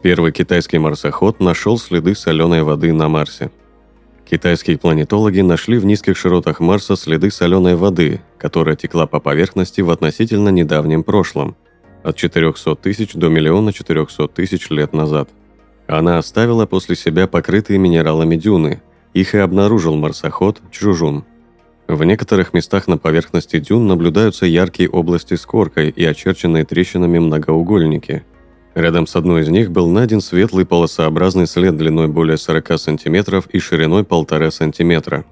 Первый китайский марсоход нашел следы соленой воды на Марсе. Китайские планетологи нашли в низких широтах Марса следы соленой воды, которая текла по поверхности в относительно недавнем прошлом, от 400 тысяч до миллиона 400 тысяч лет назад. Она оставила после себя покрытые минералами дюны. Их и обнаружил марсоход Чжужун. В некоторых местах на поверхности дюн наблюдаются яркие области с коркой и очерченные трещинами многоугольники – Рядом с одной из них был найден светлый полосообразный след длиной более 40 см и шириной 1,5 см.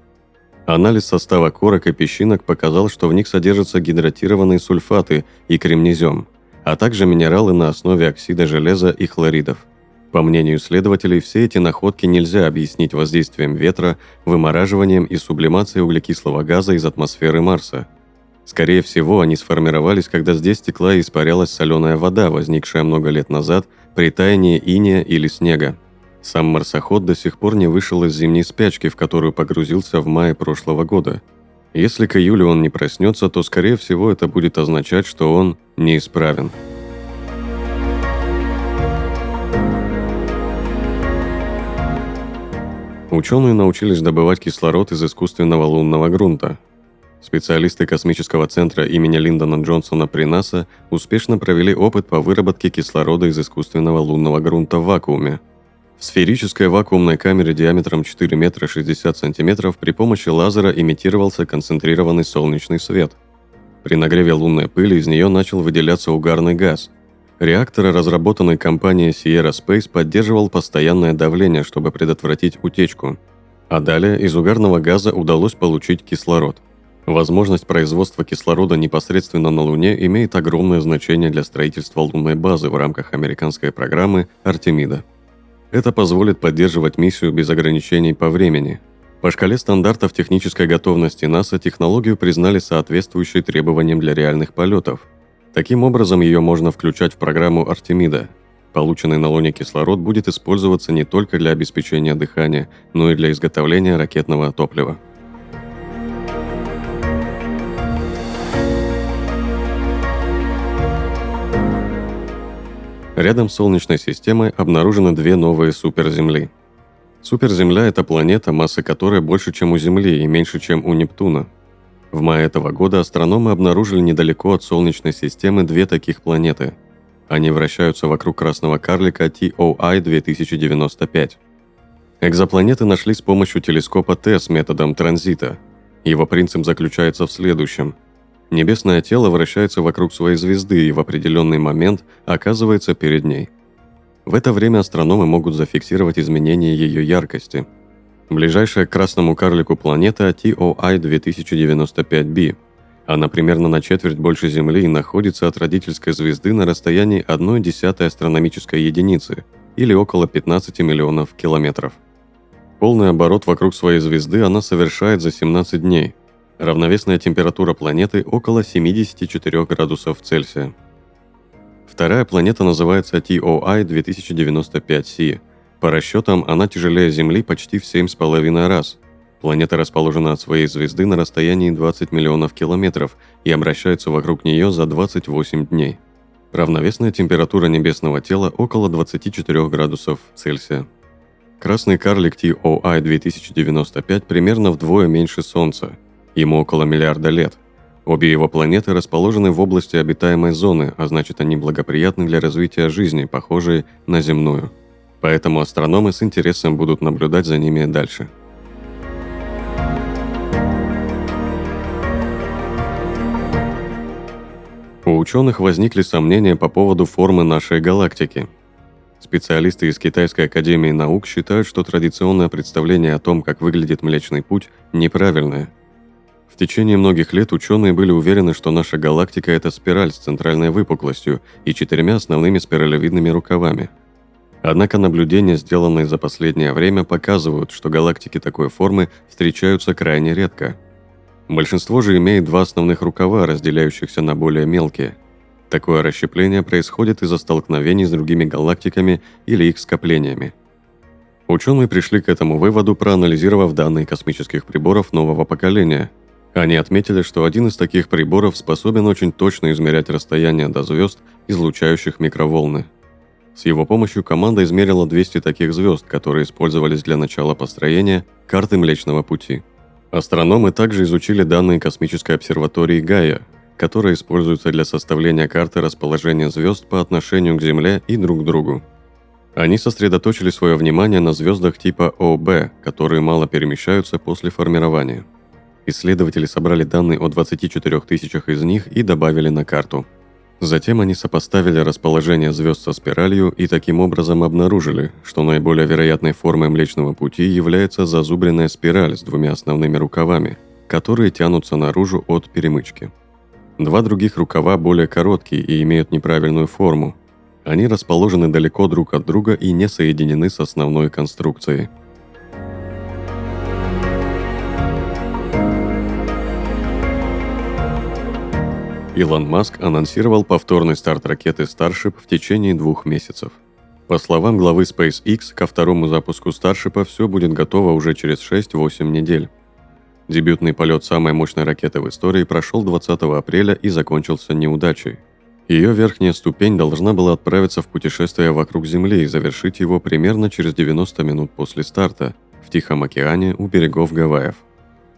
Анализ состава корок и песчинок показал, что в них содержатся гидратированные сульфаты и кремнезем, а также минералы на основе оксида железа и хлоридов. По мнению исследователей, все эти находки нельзя объяснить воздействием ветра, вымораживанием и сублимацией углекислого газа из атмосферы Марса – Скорее всего, они сформировались, когда здесь текла и испарялась соленая вода, возникшая много лет назад при таянии иния или снега. Сам марсоход до сих пор не вышел из зимней спячки, в которую погрузился в мае прошлого года. Если к июлю он не проснется, то, скорее всего, это будет означать, что он неисправен. Ученые научились добывать кислород из искусственного лунного грунта, Специалисты космического центра имени Линдона Джонсона при НАСА успешно провели опыт по выработке кислорода из искусственного лунного грунта в вакууме. В сферической вакуумной камере диаметром 4 метра 60 сантиметров при помощи лазера имитировался концентрированный солнечный свет. При нагреве лунной пыли из нее начал выделяться угарный газ. Реактор, разработанный компанией Sierra Space, поддерживал постоянное давление, чтобы предотвратить утечку. А далее из угарного газа удалось получить кислород. Возможность производства кислорода непосредственно на Луне имеет огромное значение для строительства лунной базы в рамках американской программы «Артемида». Это позволит поддерживать миссию без ограничений по времени. По шкале стандартов технической готовности НАСА технологию признали соответствующей требованиям для реальных полетов. Таким образом, ее можно включать в программу «Артемида». Полученный на Луне кислород будет использоваться не только для обеспечения дыхания, но и для изготовления ракетного топлива. Рядом с Солнечной системой обнаружены две новые суперземли. Суперземля – это планета, масса которой больше, чем у Земли и меньше, чем у Нептуна. В мае этого года астрономы обнаружили недалеко от Солнечной системы две таких планеты. Они вращаются вокруг красного карлика TOI 2095. Экзопланеты нашли с помощью телескопа TESS методом транзита. Его принцип заключается в следующем – Небесное тело вращается вокруг своей звезды и в определенный момент оказывается перед ней. В это время астрономы могут зафиксировать изменения ее яркости. Ближайшая к красному карлику планета TOI 2095b. Она примерно на четверть больше Земли и находится от родительской звезды на расстоянии 1 десятой астрономической единицы, или около 15 миллионов километров. Полный оборот вокруг своей звезды она совершает за 17 дней – Равновесная температура планеты около 74 градусов Цельсия. Вторая планета называется TOI 2095c. По расчетам, она тяжелее Земли почти в 7,5 раз. Планета расположена от своей звезды на расстоянии 20 миллионов километров и обращается вокруг нее за 28 дней. Равновесная температура небесного тела около 24 градусов Цельсия. Красный карлик TOI 2095 примерно вдвое меньше Солнца – Ему около миллиарда лет. Обе его планеты расположены в области обитаемой зоны, а значит они благоприятны для развития жизни, похожей на земную. Поэтому астрономы с интересом будут наблюдать за ними дальше. У ученых возникли сомнения по поводу формы нашей галактики. Специалисты из Китайской академии наук считают, что традиционное представление о том, как выглядит Млечный Путь, неправильное – В течение многих лет ученые были уверены, что наша галактика – это спираль с центральной выпуклостью и четырьмя основными спиралевидными рукавами. Однако наблюдения, сделанные за последнее время, показывают, что галактики такой формы встречаются крайне редко. Большинство же имеет два основных рукава, разделяющихся на более мелкие. Такое расщепление происходит из-за столкновений с другими галактиками или их скоплениями. Ученые пришли к этому выводу, проанализировав данные космических приборов нового поколения – они отметили, что один из таких приборов способен очень точно измерять расстояние до звезд, излучающих микроволны. С его помощью команда измерила 200 таких звезд, которые использовались для начала построения карты Млечного Пути. Астрономы также изучили данные космической обсерватории Гая, которая используется для составления карты расположения звезд по отношению к Земле и друг к другу. Они сосредоточили свое внимание на звездах типа ОБ, которые мало перемещаются после формирования – Исследователи собрали данные о 24 тысячах из них и добавили на карту. Затем они сопоставили расположение звезд со спиралью и таким образом обнаружили, что наиболее вероятной формой Млечного Пути является зазубренная спираль с двумя основными рукавами, которые тянутся наружу от перемычки. Два других рукава более короткие и имеют неправильную форму. Они расположены далеко друг от друга и не соединены с основной конструкцией – Илон Маск анонсировал повторный старт ракеты Starship в течение двух месяцев. По словам главы SpaceX, ко второму запуску Starship все будет готово уже через 6-8 недель. Дебютный полет самой мощной ракеты в истории прошел 20 апреля и закончился неудачей. Ее верхняя ступень должна была отправиться в путешествие вокруг Земли и завершить его примерно через 90 минут после старта в Тихом океане у берегов Гавайев.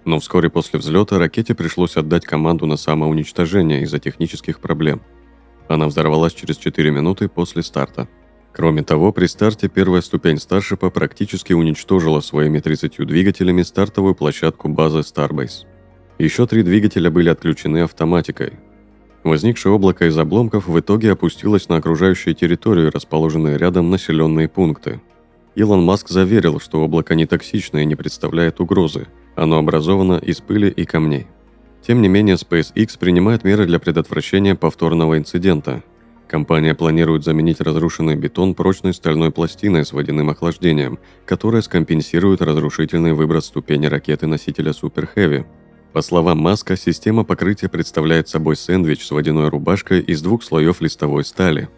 Но вскоре после взлета ракете пришлось отдать команду на самоуничтожение из-за технических проблем. Она взорвалась через 4 минуты после старта. Кроме того, при старте первая ступень Старшипа практически уничтожила своими 30 двигателями стартовую площадку базы Starbase. Еще три двигателя были отключены автоматикой. Возникшее облако из обломков в итоге опустилось на окружающую территорию, расположенные рядом населенные пункты. Илон Маск заверил, что облако не токсичное и не представляет угрозы, оно образовано из пыли и камней. Тем не менее, SpaceX принимает меры для предотвращения повторного инцидента. Компания планирует заменить разрушенный бетон прочной стальной пластиной с водяным охлаждением, которая скомпенсирует разрушительный выброс ступени ракеты-носителя Super Heavy. По словам Маска, система покрытия представляет собой сэндвич с водяной рубашкой из двух слоев листовой стали.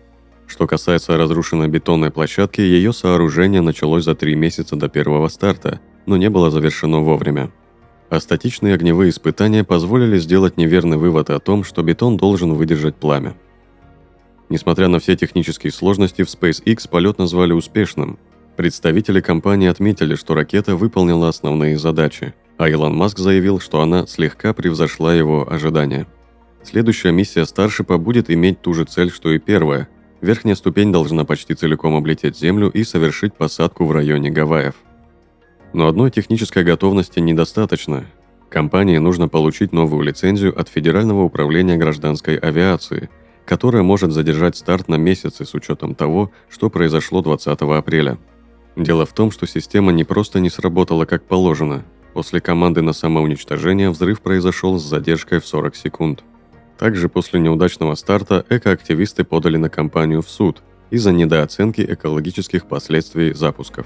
Что касается разрушенной бетонной площадки, ее сооружение началось за три месяца до первого старта – но не было завершено вовремя. А статичные огневые испытания позволили сделать неверный вывод о том, что бетон должен выдержать пламя. Несмотря на все технические сложности, в SpaceX полет назвали успешным. Представители компании отметили, что ракета выполнила основные задачи, а Илон Маск заявил, что она слегка превзошла его ожидания. Следующая миссия Старшипа будет иметь ту же цель, что и первая. Верхняя ступень должна почти целиком облететь Землю и совершить посадку в районе Гавайев – но одной технической готовности недостаточно. Компании нужно получить новую лицензию от Федерального управления гражданской авиации, которая может задержать старт на месяцы с учетом того, что произошло 20 апреля. Дело в том, что система не просто не сработала как положено. После команды на самоуничтожение взрыв произошел с задержкой в 40 секунд. Также после неудачного старта экоактивисты подали на компанию в суд из-за недооценки экологических последствий запусков.